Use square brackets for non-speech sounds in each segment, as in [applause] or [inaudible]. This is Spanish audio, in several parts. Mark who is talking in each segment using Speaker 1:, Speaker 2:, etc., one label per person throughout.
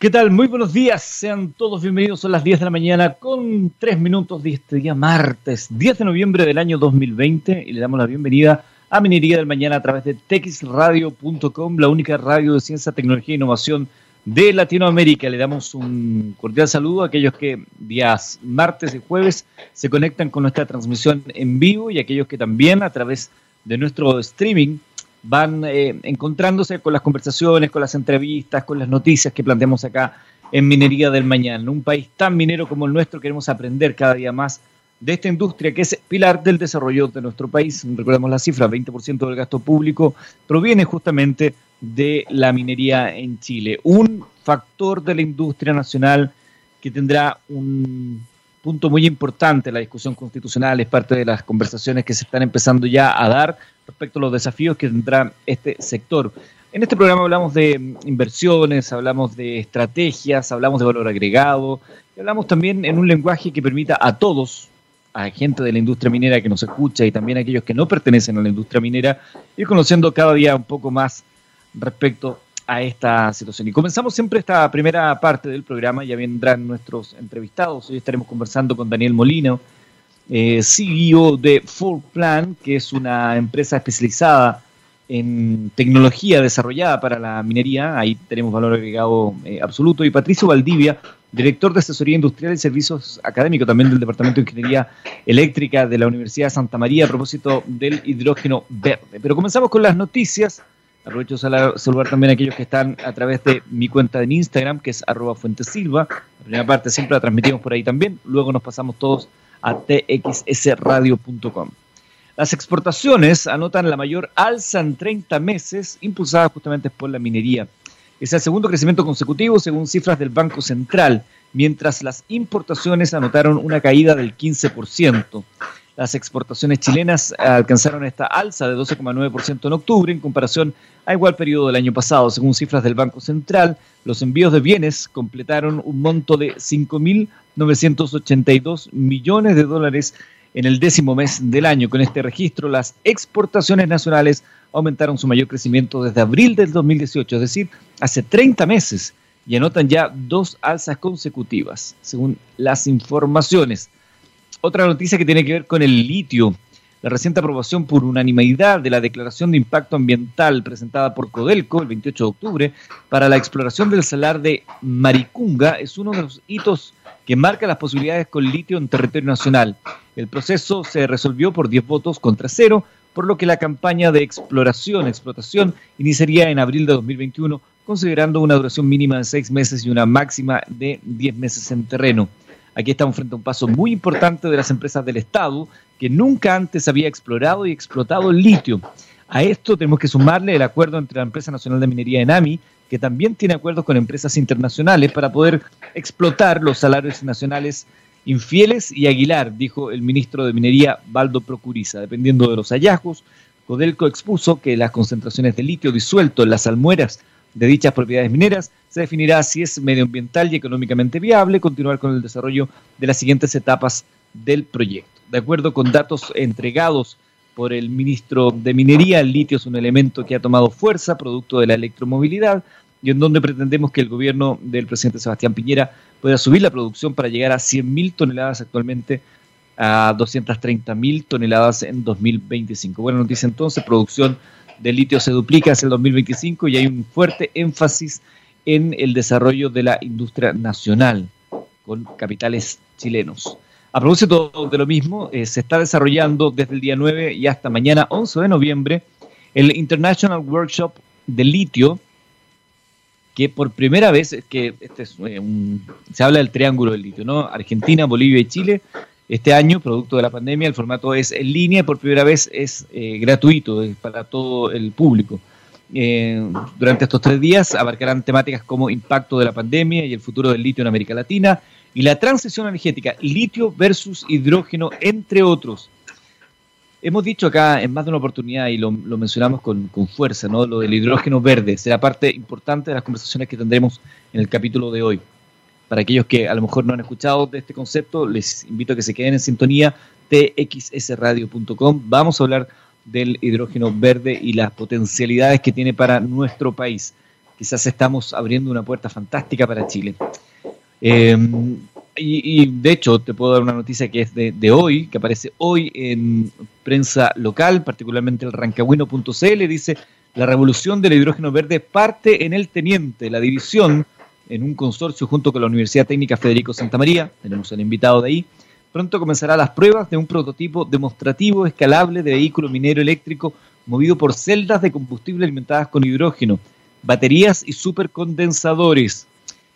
Speaker 1: ¿Qué tal? Muy buenos días. Sean todos bienvenidos. Son las 10 de la mañana con 3 minutos de este día martes, 10 de noviembre del año 2020 y le damos la bienvenida a Minería del Mañana a través de texradio.com, la única radio de ciencia, tecnología e innovación de Latinoamérica. Le damos un cordial saludo a aquellos que días martes y jueves se conectan con nuestra transmisión en vivo y aquellos que también a través de nuestro streaming van eh, encontrándose con las conversaciones, con las entrevistas, con las noticias que planteamos acá en Minería del Mañana. Un país tan minero como el nuestro queremos aprender cada día más de esta industria que es pilar del desarrollo de nuestro país. Recordemos la cifra, 20% del gasto público proviene justamente de la minería en Chile. Un factor de la industria nacional que tendrá un punto muy importante la discusión constitucional, es parte de las conversaciones que se están empezando ya a dar respecto a los desafíos que tendrá este sector. En este programa hablamos de inversiones, hablamos de estrategias, hablamos de valor agregado, y hablamos también en un lenguaje que permita a todos, a gente de la industria minera que nos escucha y también a aquellos que no pertenecen a la industria minera, ir conociendo cada día un poco más respecto a esta situación. Y comenzamos siempre esta primera parte del programa, ya vendrán nuestros entrevistados. Hoy estaremos conversando con Daniel Molino, eh, CEO de Full Plan, que es una empresa especializada en tecnología desarrollada para la minería. Ahí tenemos valor agregado eh, absoluto. Y Patricio Valdivia, director de asesoría industrial y servicios académicos también del Departamento de Ingeniería Eléctrica de la Universidad de Santa María a propósito del hidrógeno verde. Pero comenzamos con las noticias. Aprovecho de saludar también a aquellos que están a través de mi cuenta en Instagram, que es arroba fuentesilva. La primera parte siempre la transmitimos por ahí también. Luego nos pasamos todos a txsradio.com. Las exportaciones anotan la mayor alza en 30 meses, impulsada justamente por la minería. Es el segundo crecimiento consecutivo según cifras del Banco Central, mientras las importaciones anotaron una caída del 15%. Las exportaciones chilenas alcanzaron esta alza de 12,9% en octubre en comparación a igual periodo del año pasado. Según cifras del Banco Central, los envíos de bienes completaron un monto de 5.982 millones de dólares en el décimo mes del año. Con este registro, las exportaciones nacionales aumentaron su mayor crecimiento desde abril del 2018, es decir, hace 30 meses, y anotan ya dos alzas consecutivas, según las informaciones. Otra noticia que tiene que ver con el litio. La reciente aprobación por unanimidad de la Declaración de Impacto Ambiental presentada por Codelco el 28 de octubre para la exploración del salar de Maricunga es uno de los hitos que marca las posibilidades con litio en territorio nacional. El proceso se resolvió por 10 votos contra cero, por lo que la campaña de exploración, explotación, iniciaría en abril de 2021, considerando una duración mínima de 6 meses y una máxima de 10 meses en terreno. Aquí estamos frente a un paso muy importante de las empresas del Estado que nunca antes había explorado y explotado el litio. A esto tenemos que sumarle el acuerdo entre la Empresa Nacional de Minería ENAMI, que también tiene acuerdos con empresas internacionales para poder explotar los salarios nacionales infieles y Aguilar, dijo el ministro de Minería Baldo Procuriza. Dependiendo de los hallazgos, Codelco expuso que las concentraciones de litio disuelto en las almueras de dichas propiedades mineras, se definirá si es medioambiental y económicamente viable continuar con el desarrollo de las siguientes etapas del proyecto. De acuerdo con datos entregados por el ministro de Minería, el litio es un elemento que ha tomado fuerza producto de la electromovilidad y en donde pretendemos que el gobierno del presidente Sebastián Piñera pueda subir la producción para llegar a 100.000 toneladas actualmente a 230.000 toneladas en 2025. Buena noticia entonces, producción de litio se duplica hacia el 2025 y hay un fuerte énfasis en el desarrollo de la industria nacional con capitales chilenos. A propósito de lo mismo, eh, se está desarrollando desde el día 9 y hasta mañana 11 de noviembre el International Workshop de Litio, que por primera vez, que este es eh, se habla del triángulo del litio, ¿no? Argentina, Bolivia y Chile, este año, producto de la pandemia, el formato es en línea y por primera vez es eh, gratuito para todo el público. Eh, durante estos tres días abarcarán temáticas como impacto de la pandemia y el futuro del litio en América Latina y la transición energética, litio versus hidrógeno, entre otros. Hemos dicho acá en más de una oportunidad y lo, mencionamos con, con, fuerza, ¿no? Lo del hidrógeno verde será parte importante de las conversaciones que tendremos en el capítulo de hoy. Para aquellos que a lo mejor no han escuchado de este concepto, les invito a que se queden en sintonía txsradio.com. Vamos a hablar del hidrógeno verde y las potencialidades que tiene para nuestro país. quizás estamos abriendo una puerta fantástica para Chile. Em, y, de hecho, te puedo dar una noticia que es de, hoy, que aparece hoy en prensa local, particularmente el rancagüino.cl, dice, la revolución del hidrógeno verde parte en el Teniente, la división en un consorcio junto con la Universidad Técnica Federico Santa María, tenemos el invitado de ahí, pronto comenzará las pruebas de un prototipo demostrativo escalable de vehículo minero eléctrico movido por celdas de combustible alimentadas con hidrógeno, baterías y supercondensadores.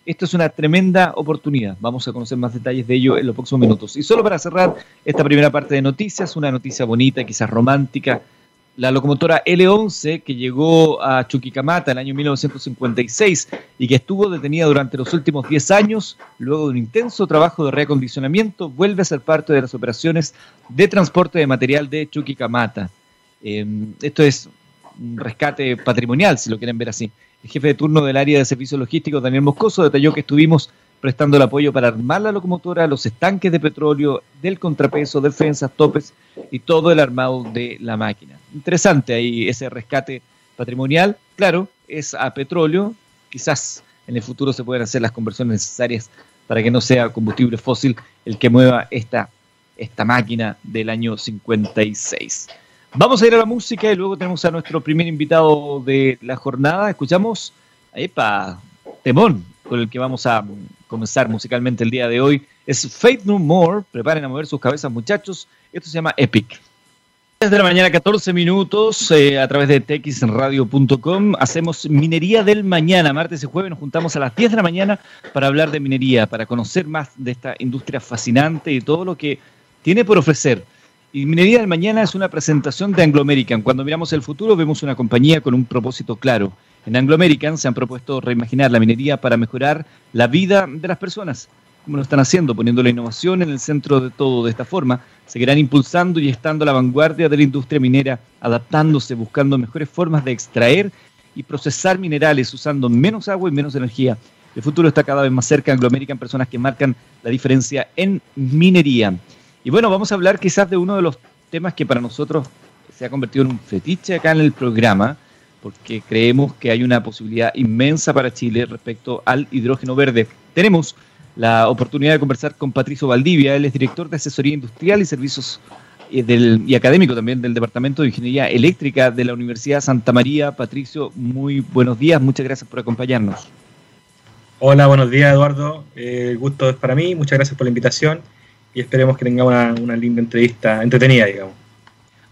Speaker 1: Esto es una tremenda oportunidad. Vamos a conocer más detalles de ello en los próximos minutos. Y solo para cerrar esta primera parte de noticias, una noticia bonita, quizás romántica. La locomotora L11 que llegó a Chuquicamata en el año 1956 y que estuvo detenida durante los últimos 10 años, luego de un intenso trabajo de reacondicionamiento, vuelve a ser parte de las operaciones de transporte de material de Chuquicamata. Em, esto es un rescate patrimonial, si lo quieren ver así. El jefe de turno del área de servicios logísticos, Daniel Moscoso, detalló que estuvimos prestando el apoyo para armar la locomotora, los estanques de petróleo, del contrapeso, defensas, topes y todo el armado de la máquina. Interesante ahí ese rescate patrimonial. Claro, es a petróleo. Quizás en el futuro se puedan hacer las conversiones necesarias para que no sea combustible fósil el que mueva esta, esta máquina del año 56. Vamos a ir a la música y luego tenemos a nuestro primer invitado de la jornada. Escuchamos, epa, temón, con el que vamos a comenzar musicalmente el día de hoy. Es Fate No More. Preparen a mover sus cabezas, muchachos. Esto se llama Epic. Desde la mañana, 14 minutos, eh, a través de texradio.com, hacemos Minería del Mañana. Martes y jueves nos juntamos a las 10 de la mañana para hablar de minería, para conocer más de esta industria fascinante y todo lo que tiene por ofrecer. Y Minería del Mañana es una presentación de Anglo American. Cuando miramos el futuro vemos una compañía con un propósito claro. En Anglo American se han propuesto reimaginar la minería para mejorar la vida de las personas. Como lo están haciendo, poniendo la innovación en el centro de todo. De esta forma, seguirán impulsando y estando a la vanguardia de la industria minera, adaptándose, buscando mejores formas de extraer y procesar minerales usando menos agua y menos energía. El futuro está cada vez más cerca. Anglo American, personas que marcan la diferencia en minería. Y bueno, vamos a hablar quizás de uno de los temas que para nosotros se ha convertido en un fetiche acá en el programa, porque creemos que hay una posibilidad inmensa para Chile respecto al hidrógeno verde. Tenemos la oportunidad de conversar con Patricio Valdivia, él es director de asesoría industrial y servicios eh, del, y académico también del Departamento de Ingeniería Eléctrica de la Universidad Santa María. Patricio, muy buenos días, muchas gracias por acompañarnos.
Speaker 2: Hola, buenos días Eduardo, eh, el gusto es para mí, muchas gracias por la invitación y esperemos que tenga una, linda entrevista, entretenida, digamos.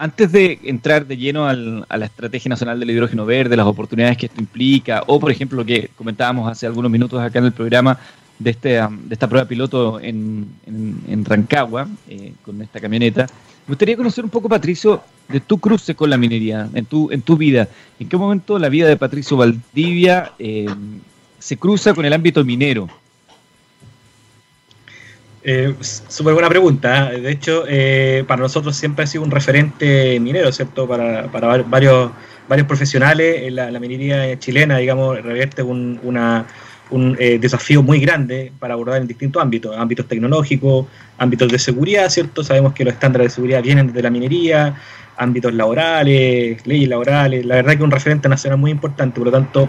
Speaker 1: Antes de entrar de lleno a la Estrategia Nacional del Hidrógeno Verde, las oportunidades que esto implica, o por ejemplo lo que comentábamos hace algunos minutos acá en el programa de, este, um, de esta prueba piloto en, Rancagua, eh, con esta camioneta, me gustaría conocer un poco, Patricio, de tu cruce con la minería, en tu, en tu vida. ¿En qué momento la vida de Patricio Valdivia eh, se cruza con el ámbito minero?
Speaker 2: Eh, Súper buena pregunta. ¿eh? De hecho, eh, para nosotros siempre ha sido un referente minero, ¿cierto? Para, varios, varios profesionales, la, la minería chilena, digamos, revierte un, un eh, desafío muy grande para abordar en distintos ámbitos, ámbitos tecnológicos, ámbitos de seguridad, ¿cierto? Sabemos que los estándares de seguridad vienen desde la minería, ámbitos laborales, leyes laborales, la verdad que un referente nacional muy importante, por lo tanto,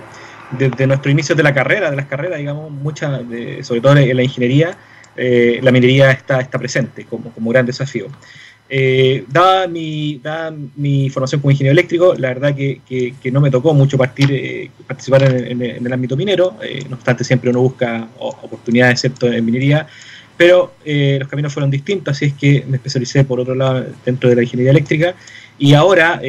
Speaker 2: desde nuestro inicio de la carrera, de las carreras, digamos, muchas, sobre todo en la ingeniería, eh, la minería está, está presente como, como gran desafío. Eh, dada, mi, mi formación como ingeniero eléctrico, la verdad que, que, no me tocó mucho partir, eh, participar en, el ámbito minero, no obstante siempre uno busca oportunidades, excepto en minería, pero los caminos fueron distintos, así es que me especialicé por otro lado dentro de la ingeniería eléctrica y ahora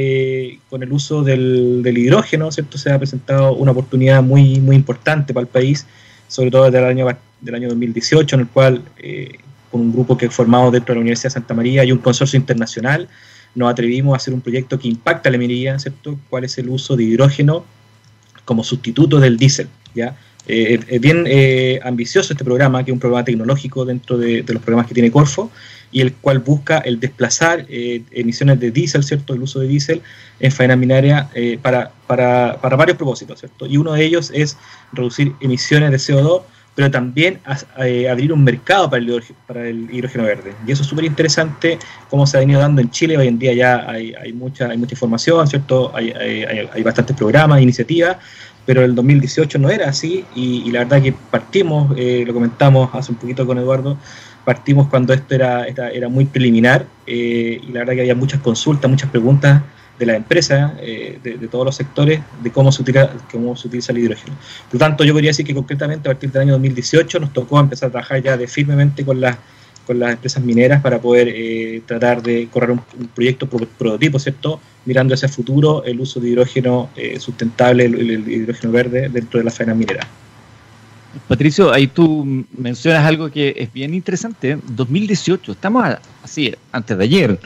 Speaker 2: con el uso del, del hidrógeno, ¿cierto? se ha presentado una oportunidad muy, muy importante para el país, sobre todo desde el año del año 2018, en el cual, eh, con un grupo que formado dentro de la Universidad de Santa María y un consorcio internacional, nos atrevimos a hacer un proyecto que impacta la minería, ¿cierto? ¿Cuál es el uso de hidrógeno como sustituto del diésel? ¿ya? Eh, es bien eh, ambicioso este programa, que es un programa tecnológico dentro de, los programas que tiene Corfo, y el cual busca el desplazar emisiones de diésel, ¿cierto? El uso de diésel en faena minaria para, para, para, varios propósitos, ¿cierto? Y uno de ellos es reducir emisiones de CO2 pero también eh, abrir un mercado para el, para el hidrógeno verde. Y eso es súper interesante, cómo se ha venido dando en Chile. Hoy en día ya hay, hay mucha, mucha información, ¿cierto? Hay, bastantes programas, iniciativas, pero el 2018 no era así y, la verdad que partimos, lo comentamos hace un poquito con Eduardo, partimos cuando esto era, era, muy preliminar y la verdad que había muchas consultas, muchas preguntas de la empresa, eh, de, todos los sectores, de cómo se, utiliza, cómo se utiliza el hidrógeno. Por lo tanto, yo podría decir que concretamente a partir del año 2018 nos tocó empezar a trabajar ya de firmemente con las con las empresas mineras para poder eh, tratar de correr un, proyecto prototipo, ¿cierto? Mirando hacia el futuro el uso de hidrógeno eh, sustentable, el, el, hidrógeno verde dentro de la faena minera.
Speaker 1: Patricio, ahí tú mencionas algo que es bien interesante. 2018, estamos así, antes de ayer.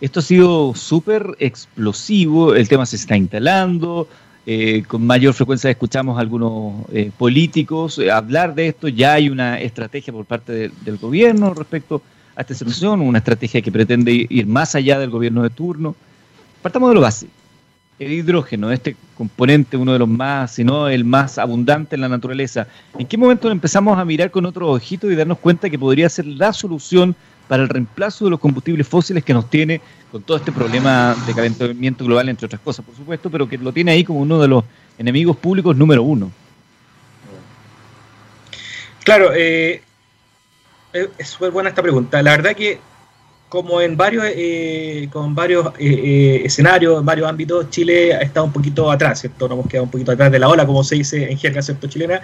Speaker 1: Esto ha sido súper explosivo, el tema se está instalando, eh, con mayor frecuencia escuchamos a algunos eh, políticos eh, hablar de esto, ya hay una estrategia por parte del gobierno respecto a esta situación, una estrategia que pretende ir más allá del gobierno de turno. Partamos de lo básico. El hidrógeno, este componente, uno de los más, si no el más abundante en la naturaleza, ¿en qué momento empezamos a mirar con otro ojito y darnos cuenta que podría ser la solución para el reemplazo de los combustibles fósiles que nos tiene con todo este problema de calentamiento global, entre otras cosas, por supuesto, pero que lo tiene ahí como uno de los enemigos públicos número uno.
Speaker 2: Claro, eh, es súper buena esta pregunta. La verdad que como en varios, eh, con varios eh, escenarios, en varios ámbitos, Chile ha estado un poquito atrás, ¿cierto? Nos hemos quedado un poquito atrás de la ola, como se dice en jerga ¿cierto? chilena,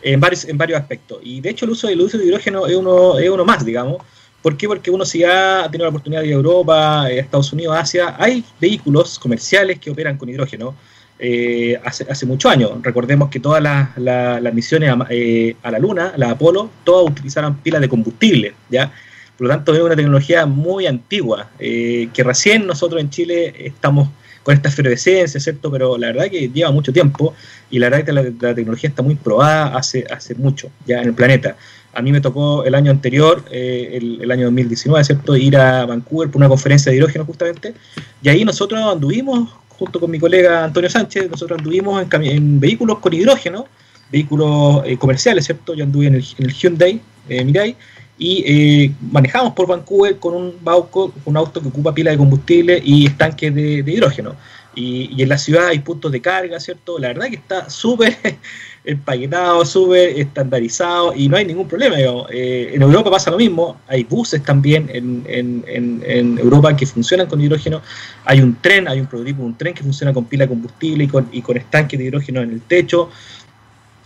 Speaker 2: en varios, en varios aspectos. Y de hecho el uso, el uso de hidrógeno es uno, es uno más, digamos. ¿Por qué? Porque uno si ha tenido la oportunidad de ir a Europa, eh, Estados Unidos, Asia, hay vehículos comerciales que operan con hidrógeno eh, hace, hace muchos años. Recordemos que todas las, misiones eh, a, la Luna, la Apolo, todas utilizaron pilas de combustible, ¿ya? Por lo tanto, es una tecnología muy antigua, que recién nosotros en Chile estamos con esta efervescencia, ¿cierto? Pero la verdad que lleva mucho tiempo y la verdad que la, la tecnología está muy probada hace, hace mucho ya en el planeta. A mí me tocó el año anterior, eh, el, año 2019, ¿cierto? Ir a Vancouver por una conferencia de hidrógeno justamente. Y ahí nosotros anduvimos, junto con mi colega Antonio Sánchez, nosotros anduvimos en, vehículos con hidrógeno, vehículos eh, comerciales, ¿cierto? Yo anduve en el, Hyundai eh, Mirai y eh, manejamos por Vancouver con un Bauco, un auto que ocupa pila de combustible y estanques de, de hidrógeno. Y, y, en la ciudad hay puntos de carga, ¿cierto? La verdad que está súper [laughs] empaquetado, súper estandarizado y no hay ningún problema. Eh, en Europa pasa lo mismo, hay buses también en, en, en, Europa que funcionan con hidrógeno, hay un tren, hay un prototipo, un tren que funciona con pila de combustible y con, y con estanque de hidrógeno en el techo.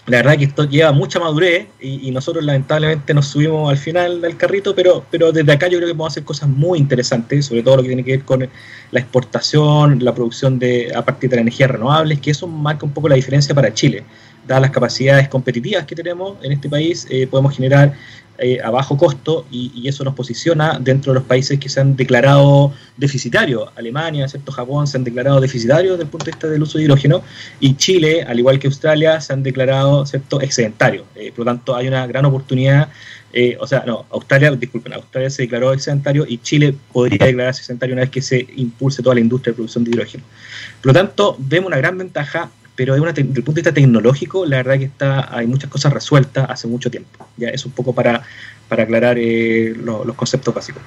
Speaker 2: La verdad que esto lleva mucha madurez y, nosotros lamentablemente nos subimos al final del carrito, pero, pero desde acá yo creo que podemos hacer cosas muy interesantes, sobre todo lo que tiene que ver con la exportación, la producción de a partir de las energías renovables, que eso marca un poco la diferencia para Chile dadas las capacidades competitivas que tenemos en este país, eh, podemos generar eh, a bajo costo y, eso nos posiciona dentro de los países que se han declarado deficitarios. Alemania, ¿cierto? Japón se han declarado deficitarios desde el punto de vista del uso de hidrógeno y Chile, al igual que Australia, se han declarado ¿cierto? excedentarios. Eh, por lo tanto, hay una gran oportunidad. o sea, no, Australia, disculpen, Australia se declaró excedentario y Chile podría declararse excedentario una vez que se impulse toda la industria de producción de hidrógeno. Por lo tanto, vemos una gran ventaja pero desde el punto de vista tecnológico, la verdad que está, hay muchas cosas resueltas hace mucho tiempo. Ya es un poco para, para aclarar eh, los conceptos básicos.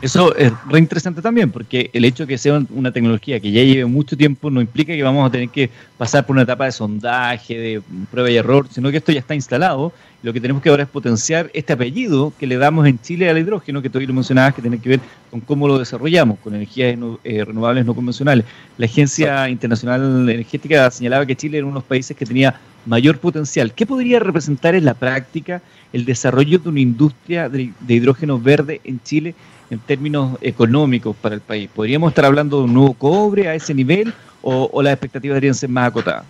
Speaker 1: Eso es re interesante también, porque el hecho de que sea una tecnología que ya lleve mucho tiempo no implica que vamos a tener que pasar por una etapa de sondaje, de prueba y error, sino que esto ya está instalado. Lo que tenemos que ahora es potenciar este apellido que le damos en Chile al hidrógeno, que tú lo mencionabas, que tiene que ver con cómo lo desarrollamos, con energías eh, renovables no convencionales. La Agencia Internacional Energética señalaba que Chile era uno de los países que tenía mayor potencial. ¿Qué podría representar en la práctica el desarrollo de una industria de hidrógeno verde en Chile? en términos económicos para el país? ¿Podríamos estar hablando de un nuevo cobre a ese nivel o, las expectativas deberían ser más acotadas?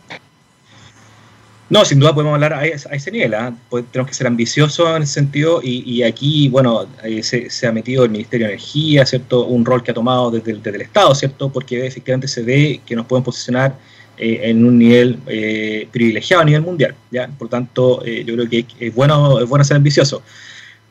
Speaker 2: No, sin duda podemos hablar a ese, nivel. ¿ah? Pues tenemos que ser ambiciosos en ese sentido y, aquí, bueno, eh, se, ha metido el Ministerio de Energía, ¿cierto? Un rol que ha tomado desde el, Estado, ¿cierto? Porque efectivamente se ve que nos pueden posicionar eh, en un nivel eh, privilegiado a nivel mundial, ¿ya? Por tanto, yo creo que es bueno, es bueno ser ambicioso.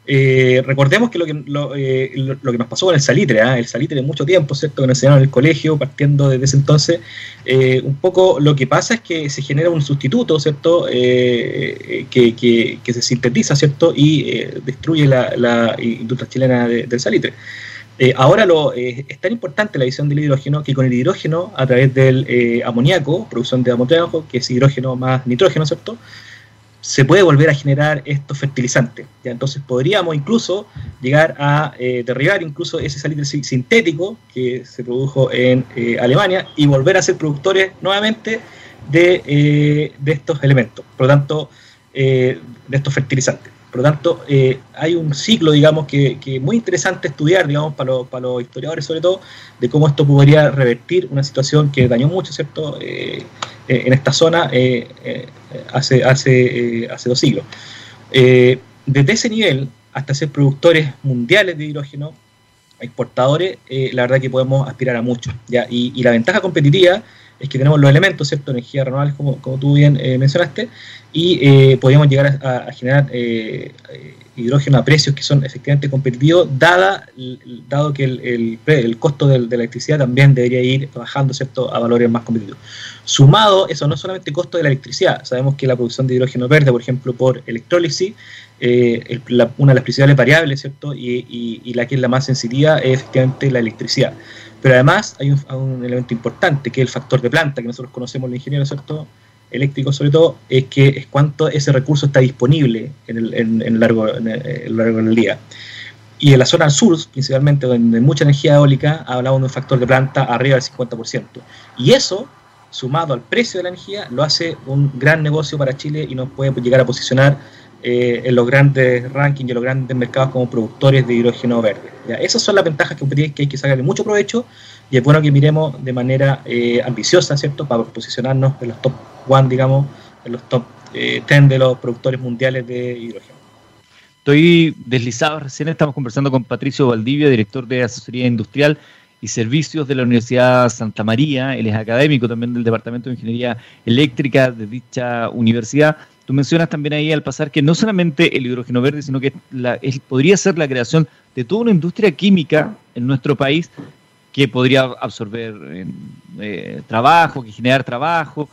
Speaker 2: Eh, recordemos que lo que, eh, lo, que nos pasó con el salitre, ¿ah? el salitre de mucho tiempo, ¿cierto? Que nos enseñaron en el colegio, partiendo desde ese entonces, eh, un poco lo que pasa es que se genera un sustituto, ¿cierto? Que, que, se sintetiza, ¿cierto? Y destruye la, industria chilena del salitre. Ahora lo, es tan importante la visión del hidrógeno que con el hidrógeno, a través del amoníaco, producción de amoníaco, que es hidrógeno más nitrógeno, ¿cierto? Se puede volver a generar estos fertilizantes. ¿ya? Entonces podríamos incluso llegar a derribar incluso ese salitre sintético que se produjo en Alemania y volver a ser productores nuevamente de, de estos elementos, por lo tanto, de estos fertilizantes. Por lo tanto, eh, hay un ciclo, digamos, que es muy interesante estudiar, digamos, para, los historiadores sobre todo, de cómo esto podría revertir una situación que dañó mucho, ¿cierto?, eh, eh, en esta zona hace, hace, hace dos siglos. desde ese nivel hasta ser productores mundiales de hidrógeno, exportadores, la verdad que podemos aspirar a mucho. Y, y la ventaja competitiva es que tenemos los elementos, ¿cierto? Energía renovable, como, como tú bien eh, mencionaste, y eh, podríamos llegar a, generar eh, hidrógeno a precios que son efectivamente competitivos, dada, dado que el, el, costo de, la electricidad también debería ir bajando, ¿cierto?, a valores más competitivos. Sumado, eso no solamente costo de la electricidad, sabemos que la producción de hidrógeno verde, por ejemplo, por electrólisis, una de las principales variables, ¿cierto?, y, y, y la que es la más sensitiva es efectivamente la electricidad. Pero además hay un, elemento importante, que es el factor de planta, que nosotros conocemos los ingenieros ¿cierto? eléctricos sobre todo, es que es cuánto ese recurso está disponible en el, largo, en el, largo del día. Y en la zona sur, principalmente, donde hay mucha energía eólica, hablamos de un factor de planta arriba del 50%. Y eso, sumado al precio de la energía, lo hace un gran negocio para Chile y nos puede llegar a posicionar eh, en los grandes rankings y en los grandes mercados como productores de hidrógeno verde. ¿ya? Esas son las ventajas que hay que sacarle mucho provecho y es bueno que miremos de manera eh, ambiciosa, ¿cierto?, para posicionarnos en los top one, digamos, en los top eh, 10 de los productores mundiales de hidrógeno.
Speaker 1: Estoy deslizado, recién estamos conversando con Patricio Valdivia, director de Asesoría Industrial y Servicios de la Universidad Santa María, él es académico también del Departamento de Ingeniería Eléctrica de dicha universidad Tú mencionas también ahí al pasar que no solamente el hidrógeno verde, sino que podría ser la creación de toda una industria química en nuestro país que podría absorber eh, trabajo, que generar trabajo,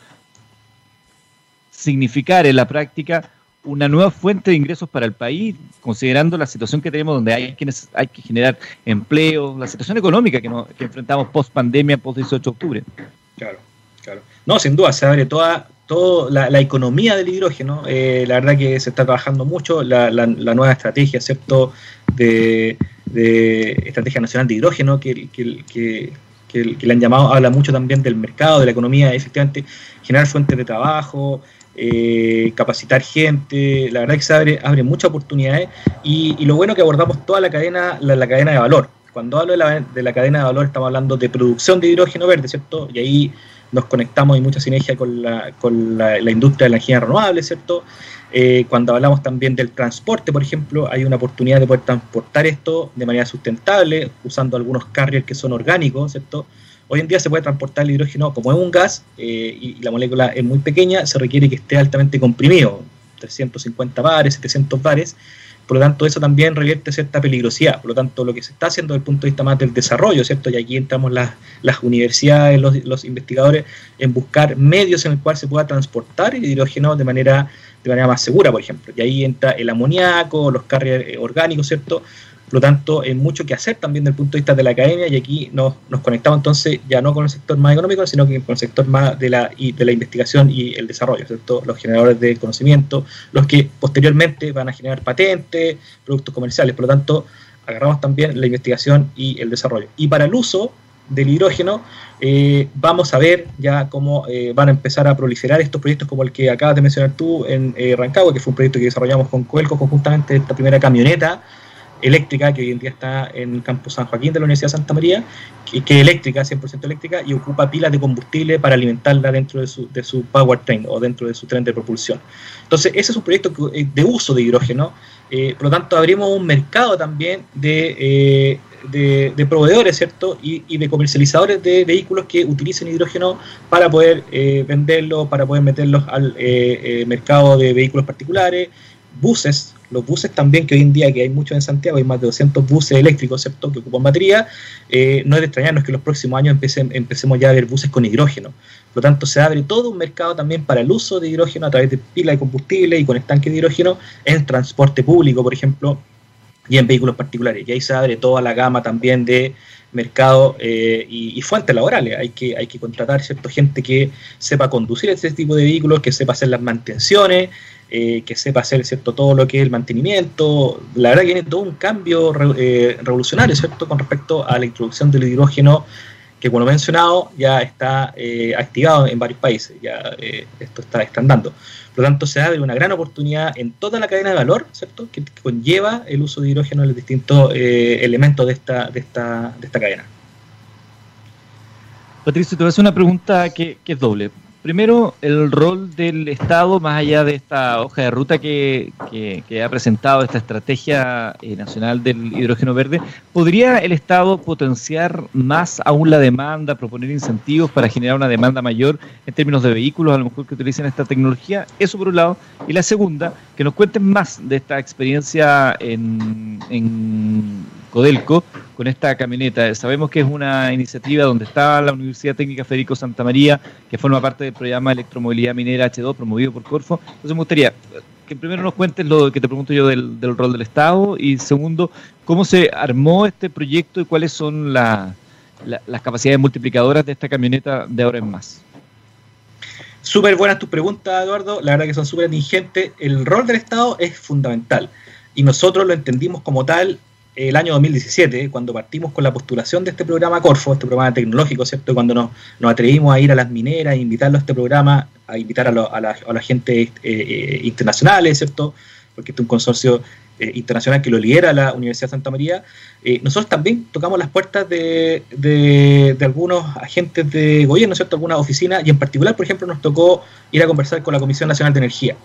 Speaker 1: significar en la práctica una nueva fuente de ingresos para el país, considerando la situación que tenemos donde hay, quienes, hay que generar empleo, la situación económica que, nos, que enfrentamos post pandemia, post 18 de octubre.
Speaker 2: Claro, claro. No, sin duda, se abre toda, toda la, economía del hidrógeno, eh, la verdad que se está trabajando mucho, la, nueva estrategia, ¿cierto?, de, Estrategia Nacional de Hidrógeno, que, que, le han llamado, habla mucho también del mercado, de la economía, efectivamente, generar fuentes de trabajo, eh, capacitar gente, la verdad que se abre, abre muchas oportunidades y, lo bueno que abordamos toda la cadena, la, cadena de valor. Cuando hablo de la, de la cadena de valor estamos hablando de producción de hidrógeno verde, ¿cierto? Y ahí nos conectamos y mucha sinergia con la, con la, industria de la energía renovable, ¿cierto? Eh, cuando hablamos también del transporte, por ejemplo, hay una oportunidad de poder transportar esto de manera sustentable, usando algunos carriers que son orgánicos, ¿cierto? Hoy en día se puede transportar el hidrógeno como es un gas eh, y, la molécula es muy pequeña, se requiere que esté altamente comprimido, 350 bares, 700 bares, por lo tanto, eso también revierte cierta peligrosidad. Por lo tanto, lo que se está haciendo desde el punto de vista más del desarrollo, ¿cierto? Y aquí entramos las, las universidades, los, investigadores, en buscar medios en el cual se pueda transportar el hidrógeno de manera, de manera más segura, por ejemplo. Y ahí entra el amoníaco, los carriers orgánicos, ¿cierto? Por lo tanto, hay mucho que hacer también desde el punto de vista de la academia y aquí nos, nos conectamos entonces ya no con el sector más económico, sino que con el sector más de la, de la investigación y el desarrollo, ¿cierto? los generadores de conocimiento, los que posteriormente van a generar patentes, productos comerciales. Por lo tanto, agarramos también la investigación y el desarrollo. Y para el uso del hidrógeno, eh, vamos a ver ya cómo eh, van a empezar a proliferar estos proyectos como el que acabas de mencionar tú en eh, Rancagua, que fue un proyecto que desarrollamos con Coelco conjuntamente, esta primera camioneta eléctrica, que hoy en día está en el campus San Joaquín de la Universidad de Santa María, que, es eléctrica, 100% eléctrica, y ocupa pilas de combustible para alimentarla dentro de su, de su powertrain o dentro de su tren de propulsión. Entonces, ese es un proyecto eh, de uso de hidrógeno, eh, por lo tanto, abrimos un mercado también de, eh, de, proveedores, ¿cierto? Y, de comercializadores de vehículos que utilicen hidrógeno para poder venderlo, para poder meterlos al mercado de vehículos particulares, buses, los buses también, que hoy en día que hay muchos en Santiago, hay más de 200 buses eléctricos, ¿cierto?, que ocupan batería, eh, no es de extrañarnos que los próximos años empecemos ya a ver buses con hidrógeno. Por lo tanto, se abre todo un mercado también para el uso de hidrógeno a través de pilas de combustible y con estanques de hidrógeno en transporte público, por ejemplo, y en vehículos particulares. Y ahí se abre toda la gama también de mercado eh, y, fuentes laborales. Hay que, hay que contratar cierto gente que sepa conducir ese tipo de vehículos, que sepa hacer las mantenciones, eh, que sepa hacer cierto todo lo que es el mantenimiento. La verdad que viene todo un cambio eh, revolucionario, ¿cierto? Con respecto a la introducción del hidrógeno que como he mencionado ya está eh, activado en varios países, ya esto está, está andando. Por lo tanto, se abre una gran oportunidad en toda la cadena de valor, ¿cierto? Que, conlleva el uso de hidrógeno en los distintos elementos de esta, de, esta, de esta cadena.
Speaker 1: Patricio, te voy a hacer una pregunta que, que es doble. Primero, el rol del Estado, más allá de esta hoja de ruta que, ha presentado, esta estrategia eh, nacional del hidrógeno verde, ¿podría el Estado potenciar más aún la demanda, proponer incentivos para generar una demanda mayor en términos de vehículos, a lo mejor que utilicen esta tecnología? Eso por un lado. Y la segunda, que nos cuenten más de esta experiencia en, en Codelco con esta camioneta. Sabemos que es una iniciativa donde está la Universidad Técnica Federico Santa María, que forma parte del programa Electromovilidad Minera H2 promovido por Corfo. Entonces me gustaría que primero nos cuentes lo que te pregunto yo del, rol del Estado y segundo, cómo se armó este proyecto y cuáles son las capacidades multiplicadoras de esta camioneta de ahora en más.
Speaker 2: Súper buenas tus preguntas, Eduardo. La verdad que son súper ingentes. El rol del Estado es fundamental y nosotros lo entendimos como tal el año 2017, cuando partimos con la postulación de este programa Corfo, este programa tecnológico, ¿cierto? Cuando nos, atrevimos a ir a las mineras, a invitarlo a este programa, a invitar a, la, gente eh, eh, internacionales, ¿cierto? Porque este es un consorcio eh, internacional que lo lidera la Universidad de Santa María. nosotros también tocamos las puertas de, de, de, algunos agentes de gobierno, ¿cierto? Algunas oficinas, y en particular, por ejemplo, nos tocó ir a conversar con la Comisión Nacional de Energía.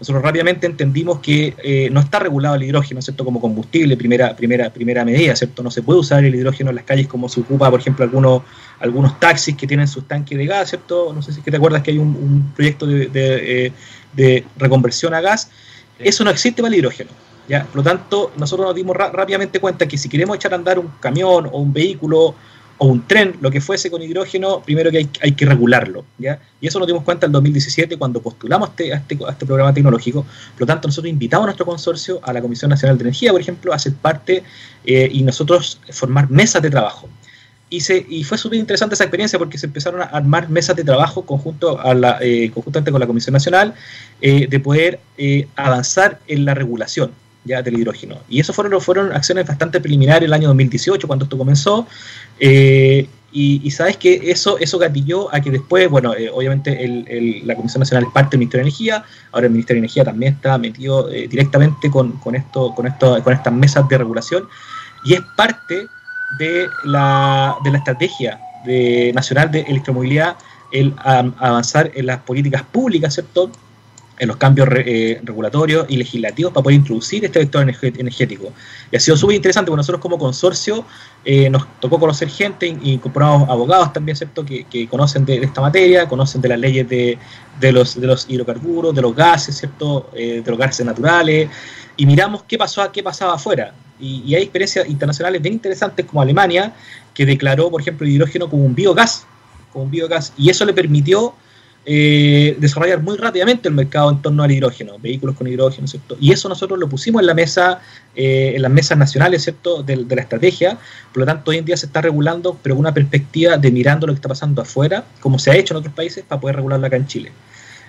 Speaker 2: Nosotros rápidamente entendimos que eh, no está regulado el hidrógeno, ¿cierto? Como combustible, primera, primera, primera medida, ¿cierto? No se puede usar el hidrógeno en las calles como se ocupa, por ejemplo, algunos, algunos taxis que tienen sus tanques de gas, ¿cierto? No sé si te acuerdas que hay un, proyecto de, eh, reconversión a gas. Eso no existe para el hidrógeno. ¿ya? Por lo tanto, nosotros nos dimos rápidamente cuenta que si queremos echar a andar un camión o un vehículo o un tren, lo que fuese con hidrógeno, primero que hay, hay que regularlo. ¿ya? Y eso nos dimos cuenta en 2017 cuando postulamos este, a este, este, programa tecnológico. Por lo tanto, nosotros invitamos a nuestro consorcio, a la Comisión Nacional de Energía, por ejemplo, a ser parte eh, y nosotros formar mesas de trabajo. Y, se, y fue súper interesante esa experiencia porque se empezaron a armar mesas de trabajo conjunto a la, eh, conjuntamente con la Comisión Nacional eh, de poder avanzar en la regulación ya del hidrógeno. Y eso fueron, fueron acciones bastante preliminares el año 2018, cuando esto comenzó. Eh, y, sabes que eso, eso gatilló a que después, bueno, eh, obviamente el, la Comisión Nacional es parte del Ministerio de Energía, ahora el Ministerio de Energía también está metido eh, directamente con, con, esto, con, esto, con estas mesas de regulación y es parte de la, de la estrategia de, nacional de electromovilidad el avanzar en las políticas públicas, ¿cierto? En los cambios eh, regulatorios y legislativos para poder introducir este vector energético. Y ha sido súper interesante, porque nosotros como consorcio eh, nos tocó conocer gente, incorporamos abogados también, ¿cierto?, que, conocen de, esta materia, conocen de las leyes de, los, de los hidrocarburos, de los gases, ¿cierto?, eh, de los gases naturales, y miramos qué, pasó, qué pasaba afuera. Y, y hay experiencias internacionales bien interesantes como Alemania, que declaró, por ejemplo, el hidrógeno como un biogás, como un biogás, y eso le permitió eh, desarrollar muy rápidamente el mercado en torno al hidrógeno, vehículos con hidrógeno, ¿cierto? Y eso nosotros lo pusimos en la mesa, eh, en las mesas nacionales, ¿cierto?, de, la estrategia. Por lo tanto, hoy en día se está regulando, pero con una perspectiva de mirando lo que está pasando afuera, como se ha hecho en otros países, para poder regularlo acá en Chile.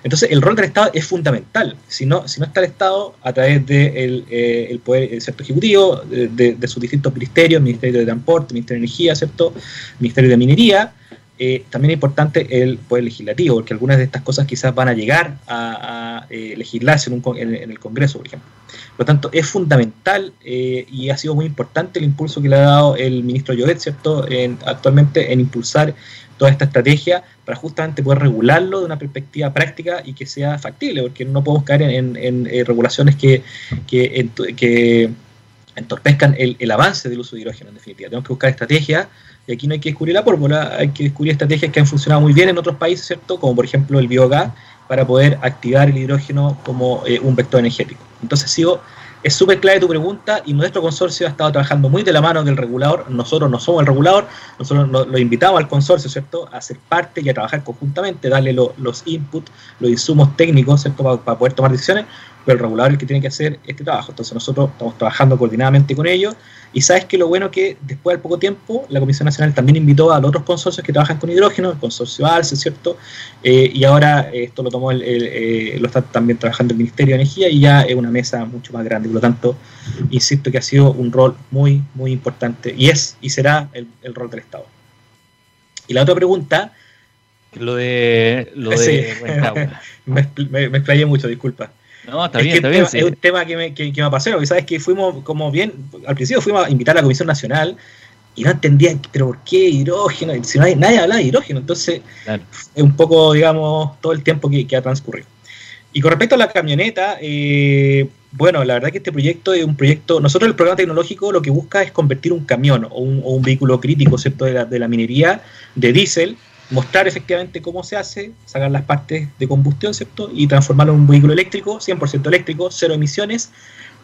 Speaker 2: Entonces, el rol del Estado es fundamental. Si no, si no está el Estado, a través del de eh, poder cierto ejecutivo, de, de, sus distintos ministerios, Ministerio de Transporte, Ministerio de Energía, ¿cierto? Ministerio de Minería, eh, también es importante el poder legislativo, porque algunas de estas cosas quizás van a llegar a, eh, legislarse en, el Congreso, por ejemplo. Por lo tanto, es fundamental eh, y ha sido muy importante el impulso que le ha dado el ministro Llobet, ¿cierto?, actualmente en impulsar toda esta estrategia para justamente poder regularlo de una perspectiva práctica y que sea factible, porque no podemos caer en, regulaciones que, que, entorpezcan el, el avance del uso de hidrógeno, en definitiva. Tenemos que buscar estrategias y aquí no hay que descubrir la pólvora, hay que descubrir estrategias que han funcionado muy bien en otros países, ¿cierto? Como por ejemplo el biogás, para poder activar el hidrógeno como eh, un vector energético. Entonces, sigo es súper clave tu pregunta y nuestro consorcio ha estado trabajando muy de la mano del regulador. Nosotros no somos el regulador, nosotros lo, invitamos al consorcio, ¿cierto?, a ser parte y a trabajar conjuntamente, darle los inputs, los insumos técnicos, ¿cierto?, para poder tomar decisiones, pero el regulador es el que tiene que hacer este trabajo. Entonces nosotros estamos trabajando coordinadamente con ellos y sabes que lo bueno que después al poco tiempo la Comisión Nacional también invitó a los otros consorcios que trabajan con hidrógeno, el consorcio ALCE, ¿cierto? Eh, y ahora esto lo tomó el, eh, lo está también trabajando el Ministerio de Energía y ya es una mesa mucho más grande. Por lo tanto, insisto que ha sido un rol muy, muy importante y es y será el, rol del Estado. Y la otra pregunta...
Speaker 1: Lo de... Lo de [laughs]
Speaker 2: me, me, me explayé mucho, disculpa.
Speaker 1: No, está bien, está bien.
Speaker 2: Es un tema que me, que, me apasiona, porque sabes que fuimos como bien, al principio fuimos a invitar a la Comisión Nacional y no entendía, pero ¿por qué hidrógeno? Si no hay, nadie habla de hidrógeno, entonces es un poco, digamos, todo el tiempo que, ha transcurrido. Y con respecto a la camioneta, eh, bueno, la verdad que este proyecto es un proyecto, nosotros el programa tecnológico lo que busca es convertir un camión o un, vehículo crítico, ¿cierto?, de la, de la minería de diésel mostrar efectivamente cómo se hace, sacar las partes de combustión, ¿cierto? Y transformarlo en un vehículo eléctrico, 100% eléctrico, cero emisiones,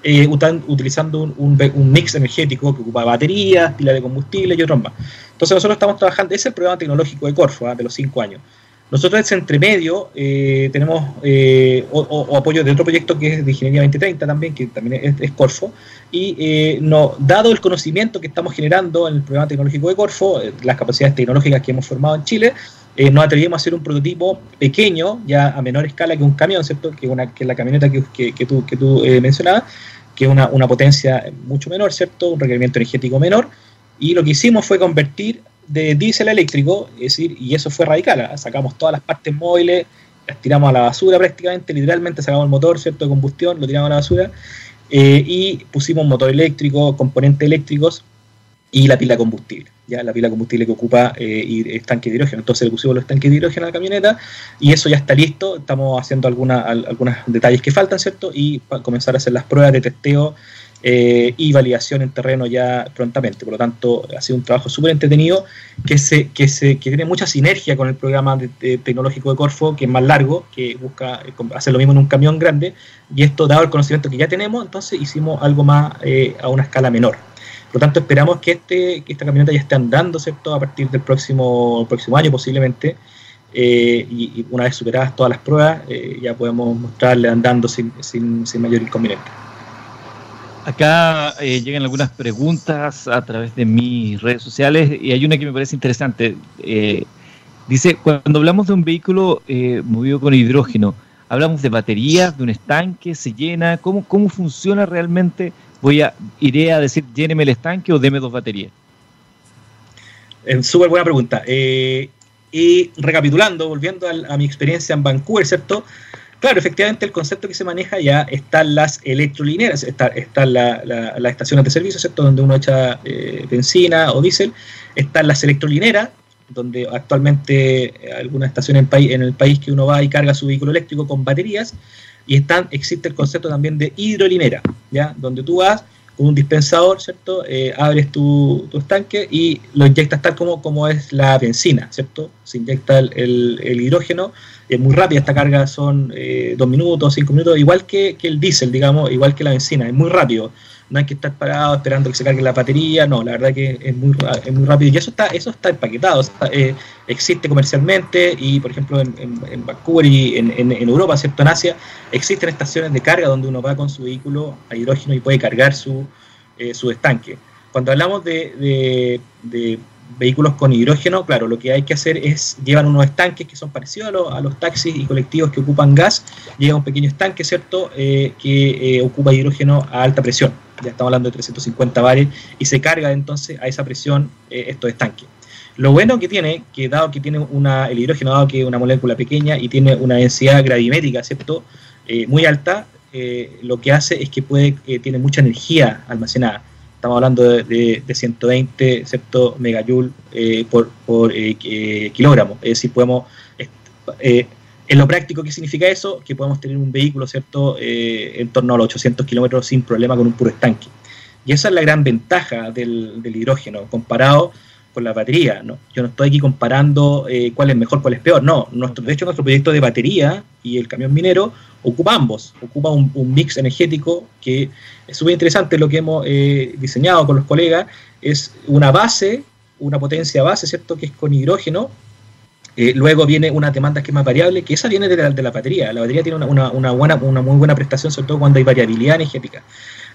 Speaker 2: eh, utilizando un, mix energético que ocupa baterías, pilas de combustible y otros más. Entonces nosotros estamos trabajando, ese es el programa tecnológico de Corfo, ¿ah? de los cinco años. Nosotros ese entremedio eh, tenemos eh, o, apoyo de otro proyecto que es de Ingeniería 2030 también, que también es, Corfo, y eh, dado el conocimiento que estamos generando en el programa tecnológico de Corfo, eh, las capacidades tecnológicas que hemos formado en Chile, nos atrevimos a hacer un prototipo pequeño, ya a menor escala que un camión, ¿cierto? Que, una, que la camioneta que, que, tú, que tú mencionabas, que es una, una potencia mucho menor, ¿cierto? Un requerimiento energético menor, y lo que hicimos fue convertir de diésel eléctrico, es decir, y eso fue radical, ¿ah? sacamos todas las partes móviles, las tiramos a la basura prácticamente, literalmente sacamos el motor, ¿cierto?, de combustión, lo tiramos a la basura, eh, y pusimos motor eléctrico, componentes eléctricos y la pila combustible, ya la pila combustible que ocupa eh, estanque de hidrógeno. Entonces le pusimos los estanques de hidrógeno a la camioneta y eso ya está listo. Estamos haciendo algunos detalles que faltan, ¿cierto? Y para comenzar a hacer las pruebas de testeo eh, y validación en terreno ya prontamente. Por lo tanto, ha sido un trabajo súper entretenido que, se, que, se, que tiene mucha sinergia con el programa tecnológico de Corfo, que es más largo, que busca eh, hacer lo mismo en un camión grande. Y esto, dado el conocimiento que ya tenemos, entonces hicimos algo más eh, a una escala menor. Por lo tanto, esperamos que, este, que esta camioneta ya esté andando, ¿cierto? A partir del próximo, próximo año posiblemente. y, una vez superadas todas las pruebas, ya podemos mostrarle andando sin, sin, sin mayor inconveniente.
Speaker 1: Acá eh, llegan algunas preguntas a través de mis redes sociales y hay una que me parece interesante. Eh, dice, cuando hablamos de un vehículo eh, movido con hidrógeno, hablamos de baterías, de un estanque, se llena, ¿cómo, cómo funciona realmente? Voy a, iré a decir, lléneme el estanque o deme dos baterías.
Speaker 2: Súper buena pregunta. y recapitulando, volviendo a, mi experiencia en Vancouver, ¿cierto? Claro, efectivamente el concepto que se maneja ya están las electrolineras, están está la, las estaciones de servicio, ¿cierto? Donde uno echa eh, benzina o diésel, están las electrolineras, donde actualmente algunas estaciones en, en el país que uno va y carga su vehículo eléctrico con baterías, y están, existe el concepto también de hidrolinera, ¿ya? Donde tú vas un dispensador, ¿cierto? Eh, abres tu, tu, estanque y lo inyectas tal como, como es la benzina, ¿cierto? Se inyecta el, el hidrógeno es muy rápida esta carga, son eh, dos minutos, cinco minutos, igual que, el diésel, digamos, igual que la benzina, es muy rápido. No hay que estar parado esperando que se cargue la batería, no, la verdad que es muy, es muy rápido. Y eso está, eso está empaquetado, eh, existe comercialmente y, por ejemplo, en, en, Vancouver y en, en, Europa, ¿cierto? En Asia, existen estaciones de carga donde uno va con su vehículo a hidrógeno y puede cargar su, eh, su estanque. Cuando hablamos de vehículos con hidrógeno, claro, lo que hay que hacer es, llevan unos estanques que son parecidos a, los, taxis y colectivos que ocupan gas, lleva un pequeño estanque, ¿cierto?, eh, que eh, ocupa hidrógeno a alta presión, ya estamos hablando de 350 bares, y se carga entonces a esa presión eh, estos estanques. Lo bueno que tiene, que dado que tiene una, el hidrógeno, dado que es una molécula pequeña y tiene una densidad gravimétrica, ¿cierto?, muy alta, lo que hace es que puede, tiene mucha energía almacenada estamos hablando de, de, 120 megajoule eh, por, eh, eh, kilogramo. Es decir, podemos, en lo práctico, ¿qué significa eso? Que podemos tener un vehículo ¿cierto? en torno a los 800 kilómetros sin problema con un puro estanque. Y esa es la gran ventaja del, del hidrógeno comparado con la batería. ¿no? Yo no estoy aquí comparando cuál es mejor, cuál es peor. No, nuestro, de hecho nuestro proyecto de batería y el camión minero ocupa ambos, ocupa un, mix energético que es súper interesante lo que hemos eh, diseñado con los colegas, es una base, una potencia base, ¿cierto? Que es con hidrógeno. Eh, luego viene una demanda que es más variable, que esa viene de la, de la batería. La batería tiene una, una, buena, una muy buena prestación, sobre todo cuando hay variabilidad energética.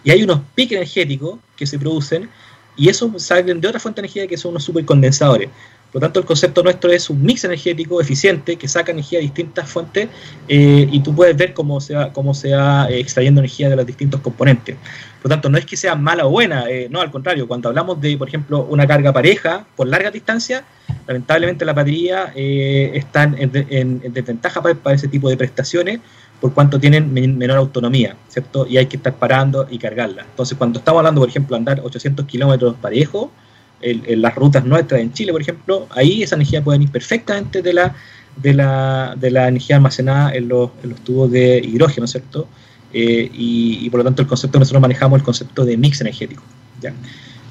Speaker 2: Y hay unos piques energéticos que se producen y eso salen de otra fuente de energía que son unos supercondensadores. Por lo tanto, el concepto nuestro es un mix energético eficiente que saca energía de distintas fuentes eh, y tú puedes ver cómo se va, cómo se va eh, extrayendo energía de los distintos componentes. Por lo tanto, no es que sea mala o buena, eh, no, al contrario, cuando hablamos de, por ejemplo, una carga pareja por larga distancia, lamentablemente la batería está en, desventaja para, ese tipo de prestaciones por cuanto tienen menor autonomía, ¿cierto? Y hay que estar parando y cargarla. Entonces, cuando estamos hablando, por ejemplo, andar 800 kilómetros parejo, en, las rutas nuestras en Chile, por ejemplo, ahí esa energía puede ir perfectamente de la, de la, de la energía almacenada en los, en los tubos de hidrógeno, ¿cierto? Eh, y, por lo tanto el concepto nosotros manejamos el concepto de mix energético. ¿ya?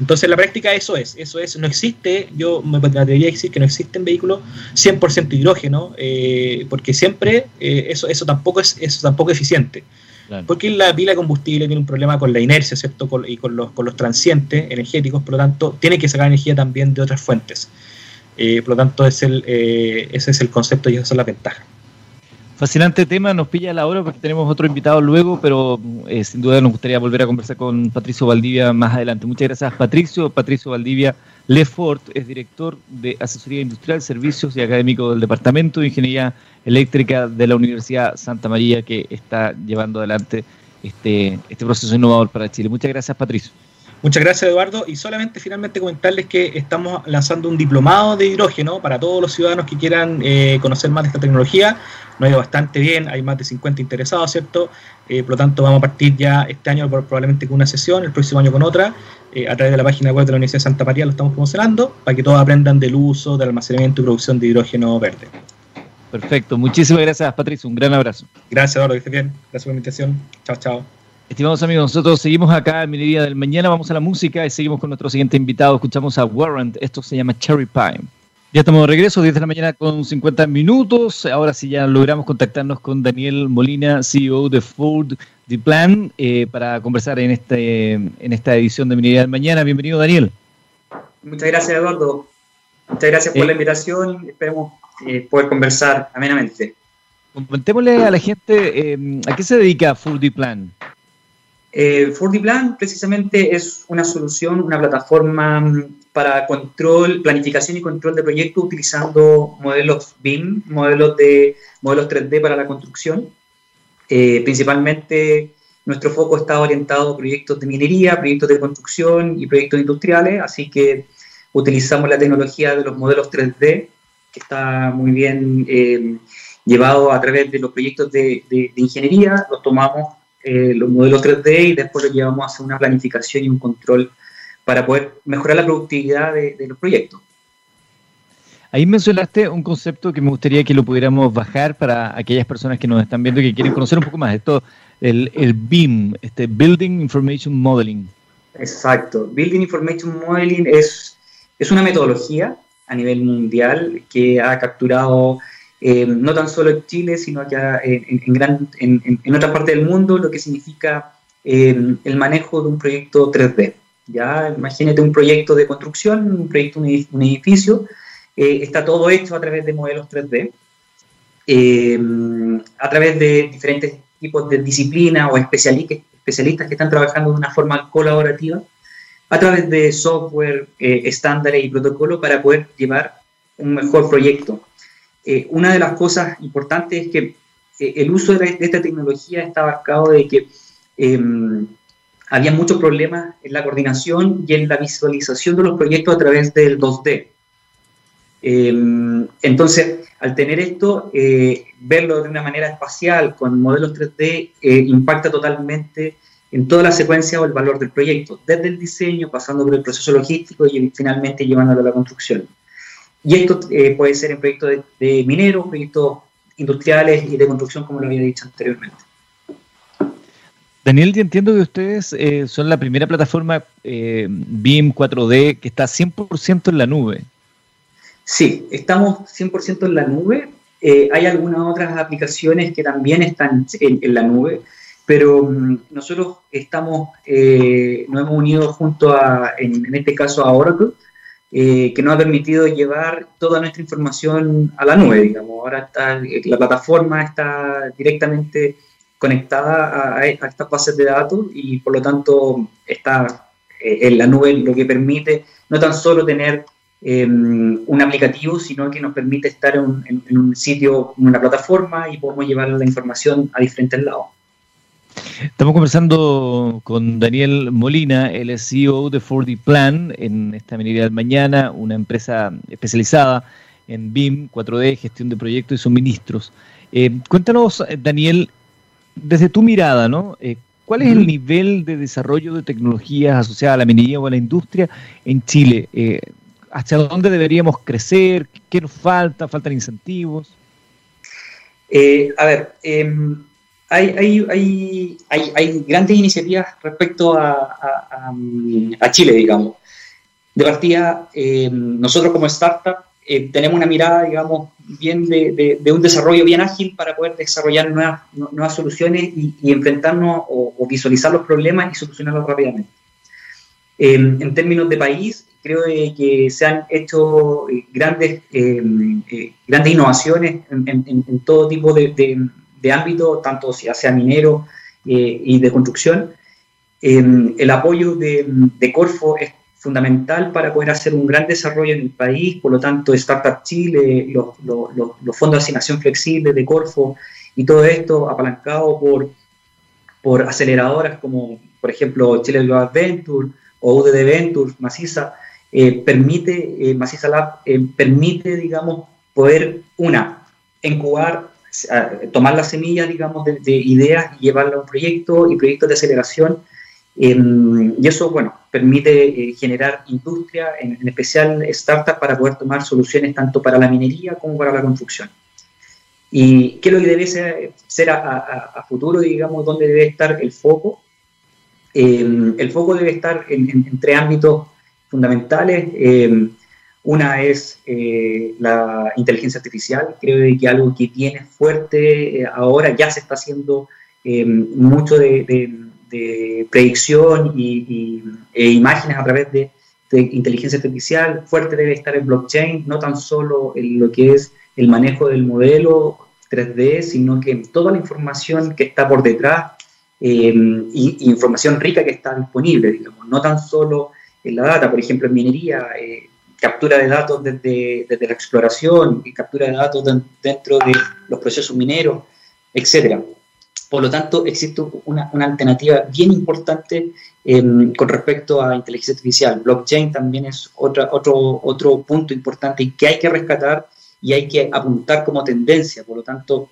Speaker 2: Entonces en la práctica eso es, eso es, no existe, yo me atrevería a decir que no existen vehículos 100% hidrógeno, eh, porque siempre eh, eso, eso, tampoco es, eso tampoco es eficiente. Porque la pila de combustible tiene un problema con la inercia, ¿cierto? y con los, con los transientes energéticos, por lo tanto, tiene que sacar energía también de otras fuentes. Eh, por lo tanto, es el, eh, ese es el concepto y esa es la ventaja.
Speaker 1: Fascinante tema, nos pilla la hora porque tenemos otro invitado luego, pero eh, sin duda nos gustaría volver a conversar con Patricio Valdivia más adelante. Muchas gracias, Patricio. Patricio Valdivia Lefort es director de Asesoría Industrial, Servicios y Académico del Departamento de Ingeniería Eléctrica de la Universidad Santa María, que está llevando adelante este, este proceso innovador para Chile. Muchas gracias, Patricio.
Speaker 2: Muchas gracias, Eduardo. Y solamente finalmente comentarles que estamos lanzando un diplomado de hidrógeno para todos los ciudadanos que quieran eh, conocer más de esta tecnología. Nos ha ido bastante bien, hay más de 50 interesados, ¿cierto? Eh, por lo tanto, vamos a partir ya este año probablemente con una sesión, el próximo año con otra. Eh, a través de la página web de la Universidad de Santa María lo estamos promocionando para que todos aprendan del uso, del almacenamiento y producción de hidrógeno verde.
Speaker 1: Perfecto. Muchísimas gracias, Patricio. Un gran abrazo.
Speaker 2: Gracias, Eduardo. Que estés bien. Gracias por la invitación. Chao, chao.
Speaker 1: Estimados amigos, nosotros seguimos acá en Minería del Mañana, vamos a la música y seguimos con nuestro siguiente invitado. Escuchamos a Warrant, esto se llama Cherry Pie. Ya estamos de regreso, 10 de la mañana con 50 minutos. Ahora sí ya logramos contactarnos con Daniel Molina, CEO de Ford The Plan, eh, para conversar en, este, en esta edición de Minería del Mañana. Bienvenido, Daniel.
Speaker 3: Muchas gracias, Eduardo. Muchas gracias por la eh, invitación. Esperemos eh, poder conversar amenamente.
Speaker 1: Comentémosle a la gente a qué se dedica Ford The Plan.
Speaker 3: Eh, Plan precisamente es una solución, una plataforma mm, para control, planificación y control de proyectos utilizando modelos BIM, modelos de modelos 3D para la construcción. Eh, principalmente nuestro foco está orientado a proyectos de minería, proyectos de construcción y proyectos industriales, así que utilizamos la tecnología de los modelos 3D, que está muy bien eh, llevado a través de los proyectos de, de ingeniería, los tomamos eh, los modelos 3D y después lo llevamos a hacer una planificación y un control para poder mejorar la productividad de, los proyectos.
Speaker 1: Ahí mencionaste un concepto que me gustaría que lo pudiéramos bajar para aquellas personas que nos están viendo y que quieren conocer un poco más. Esto, el, el BIM, este Building Information Modeling.
Speaker 3: Exacto. Building Information Modeling es, es una metodología a nivel mundial que ha capturado eh, no tan solo en Chile, sino en, en, gran, en, otra parte del mundo, lo que significa eh, el manejo de un proyecto 3D. ¿ya? Imagínate un proyecto de construcción, un proyecto un edificio, eh, está todo hecho a través de modelos 3D, a través de diferentes tipos de disciplinas o especialistas, especialistas que están trabajando de una forma colaborativa, a través de software, estándares y protocolos para poder llevar un mejor proyecto eh, una de las cosas importantes es que eh, el uso de, esta tecnología está abarcado de que em, había muchos problemas en la coordinación y en la visualización de los proyectos a través del 2D. Em, entonces, al tener esto, eh, verlo de una manera espacial con modelos 3D impacta totalmente en toda la secuencia o el valor del proyecto, desde el diseño, pasando por el proceso logístico y finalmente llevándolo a la construcción. Y esto eh, puede ser en proyectos de, mineros, proyectos industriales y de construcción, como lo había dicho anteriormente.
Speaker 1: Daniel, entiendo que ustedes eh, son la primera plataforma eh, BIM 4D que está 100% en la nube.
Speaker 3: Sí, estamos 100% en la nube. hay algunas otras aplicaciones que también están en, la nube, pero mm, nosotros estamos, nos hemos unido junto a, en, en este caso a Oracle, eh, que nos ha permitido llevar toda nuestra información a la nube, digamos. Ahora está, la plataforma está directamente conectada a, estas bases de datos y por lo tanto está eh, en la nube, lo que permite no tan solo tener em, un aplicativo, sino que nos permite estar en, en un sitio, en una plataforma y podemos llevar la información a diferentes lados.
Speaker 1: Estamos conversando con Daniel Molina, el CEO de 4D Plan en esta minería del mañana, una empresa especializada en BIM, 4D, gestión de proyectos y suministros. Eh, cuéntanos, Daniel, desde tu mirada, ¿no? Eh, ¿Cuál es el nivel de desarrollo de tecnologías asociadas a la minería o a la industria en Chile? Eh, ¿Hacia dónde deberíamos crecer? ¿Qué nos falta? ¿Faltan incentivos?
Speaker 3: a ver, em, hay, hay, hay, hay, grandes iniciativas respecto a, a, Chile, digamos. De partida, eh, nosotros como startup eh, tenemos una mirada, digamos, bien de, de, un desarrollo bien ágil para poder desarrollar nuevas, nuevas soluciones y, enfrentarnos o, visualizar los problemas y solucionarlos rápidamente. Eh, en términos de país, creo que se han hecho grandes, grandes innovaciones en, todo tipo de, de ámbito, tanto ya sea minero eh, y de construcción. Em, el apoyo de, Corfo es fundamental para poder hacer un gran desarrollo en el país, por lo tanto Startup Chile, los, fondos de asignación flexible de Corfo y todo esto apalancado por, por aceleradoras como por ejemplo Chile Global Venture o UDD Venture, Maciza, eh, permite, eh, Maciza Lab permite, digamos, poder, una, incubar tomar las semillas, digamos, de, ideas y llevarlas a un proyecto y proyectos de aceleración. Em, y eso, bueno, permite eh, generar industria, en, especial startups, para poder tomar soluciones tanto para la minería como para la construcción. ¿Y qué es lo que debe ser, a, futuro, digamos, dónde debe estar el foco? Em, el foco debe estar en, en tres ámbitos fundamentales. Em, una es eh, la inteligencia artificial, creo que algo que tiene fuerte eh, ahora, ya se está haciendo eh, mucho de, predicción y, e imágenes a través de, inteligencia artificial, fuerte debe estar en blockchain, no tan solo en lo que es el manejo del modelo 3D, sino que toda la información que está por detrás y, información rica que está disponible, digamos, no tan solo en la data, por ejemplo, en minería captura de datos desde, desde la exploración captura de datos dentro de los procesos mineros, etc. Por lo tanto, existe una, una alternativa bien importante em, con respecto a inteligencia artificial. Blockchain también es otro, otro punto importante y que hay que rescatar y hay que apuntar como tendencia. Por lo tanto,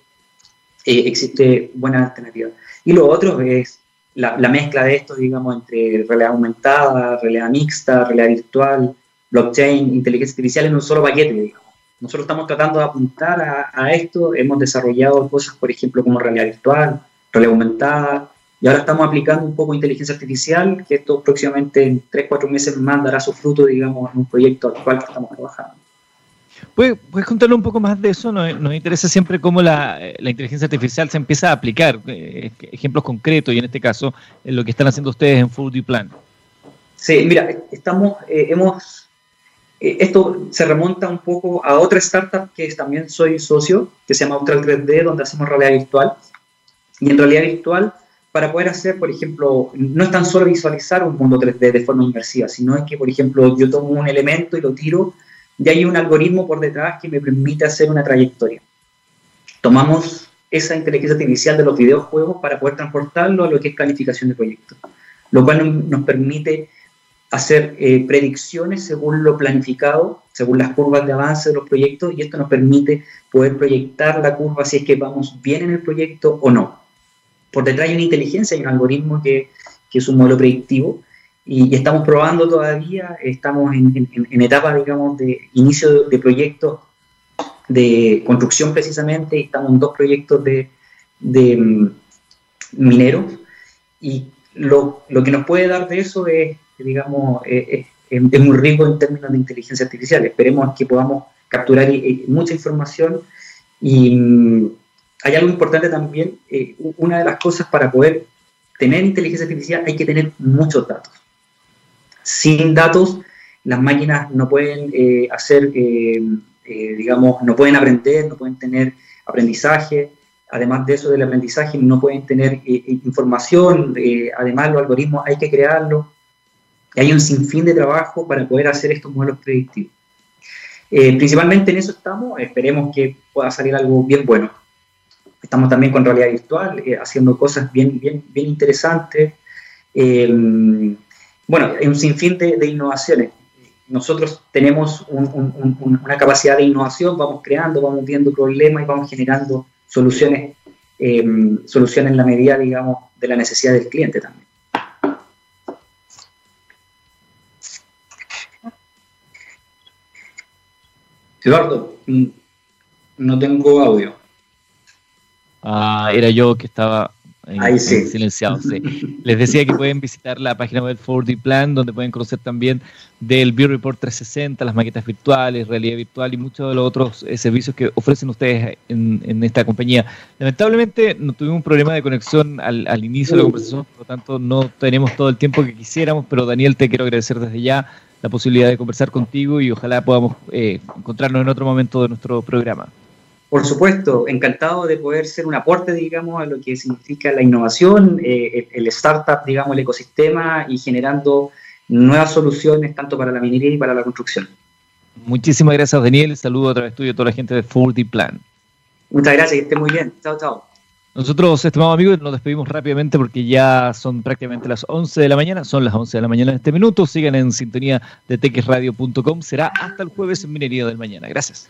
Speaker 3: eh, existe buena alternativa. Y lo otro es la, la, mezcla de esto, digamos, entre realidad aumentada, realidad mixta, realidad virtual, blockchain, inteligencia artificial en un solo paquete, digamos. Nosotros estamos tratando de apuntar a, esto, hemos desarrollado cosas, por ejemplo, como realidad virtual, realidad aumentada, y ahora estamos aplicando un poco inteligencia artificial, que esto próximamente en 3, 4 meses más dará su fruto, digamos, en un proyecto al cual estamos trabajando.
Speaker 1: ¿Puedes, ¿Puedes contarle un poco más de eso? Nos, nos interesa siempre cómo la, la, inteligencia artificial se empieza a aplicar, eh, ejemplos concretos, y en este caso, lo que están haciendo ustedes en Food Plan.
Speaker 3: Sí, mira, estamos, eh, hemos esto se remonta un poco a otra startup que también soy socio, que se llama Austral 3D, donde hacemos realidad virtual. Y en realidad virtual, para poder hacer, por ejemplo, no es tan solo visualizar un mundo 3D de forma inmersiva, sino es que, por ejemplo, yo tomo un elemento y lo tiro, y hay un algoritmo por detrás que me permite hacer una trayectoria. Tomamos esa inteligencia artificial de los videojuegos para poder transportarlo a lo que es calificación de proyectos, lo cual nos permite hacer eh, predicciones según lo planificado, según las curvas de avance de los proyectos, y esto nos permite poder proyectar la curva si es que vamos bien en el proyecto o no. Por detrás hay una inteligencia, hay un algoritmo que, es un modelo predictivo, y, estamos probando todavía, estamos en, etapa, digamos, de inicio de, proyectos de construcción precisamente, y estamos en dos proyectos de, de mm, mineros, y lo, lo que nos puede dar de eso es digamos, eh, eh, es, muy rico en términos de inteligencia artificial. Esperemos que podamos capturar eh, mucha información Y mm, hay algo importante también, una de las cosas para poder tener inteligencia artificial hay que tener muchos datos. Sin datos, las máquinas no pueden hacer, digamos, no pueden aprender, no pueden tener aprendizaje. Además de eso del aprendizaje, no pueden tener información. además, los algoritmos hay que crearlos. Y hay un sinfín de trabajo para poder hacer estos modelos predictivos. principalmente en eso estamos. Esperemos que pueda salir algo bien bueno. Estamos también con realidad virtual, eh, haciendo cosas bien, bien, bien interesantes. Eh, bueno, hay un sinfín de, innovaciones. Nosotros tenemos una capacidad de innovación, vamos creando, vamos viendo problemas y vamos generando soluciones, eh, soluciones en la medida, digamos, de la necesidad del cliente también. Eduardo, mm, no tengo audio.
Speaker 1: Ah, era yo que estaba silenciado. [laughs] Les decía que pueden visitar la página web 4D Plan, donde pueden conocer también del View Report 360, las maquetas virtuales, realidad virtual y muchos de los otros eh, servicios que ofrecen ustedes en, esta compañía. Lamentablemente no tuvimos un problema de conexión al, inicio de la conversación, por lo tanto no tenemos todo el tiempo que quisiéramos, pero Daniel te quiero agradecer desde ya la posibilidad de conversar contigo y ojalá podamos eh, encontrarnos en otro momento de nuestro programa.
Speaker 3: Por supuesto, encantado de poder ser un aporte, digamos, a lo que significa la innovación, eh, el startup, digamos, el ecosistema y generando nuevas soluciones tanto para la minería y para la construcción.
Speaker 1: Muchísimas gracias, Daniel. Saludo a través tuyo a toda la gente de 4 Plan.
Speaker 3: Muchas gracias, que esté muy bien. Chao, chao.
Speaker 1: Nosotros, estimados amigos, nos despedimos rápidamente porque ya son prácticamente las 11 de la mañana, son las 11 de la mañana en este minuto. Sigan en sintonía de texradio.com. Será hasta el jueves en Minería del Mañana. Gracias.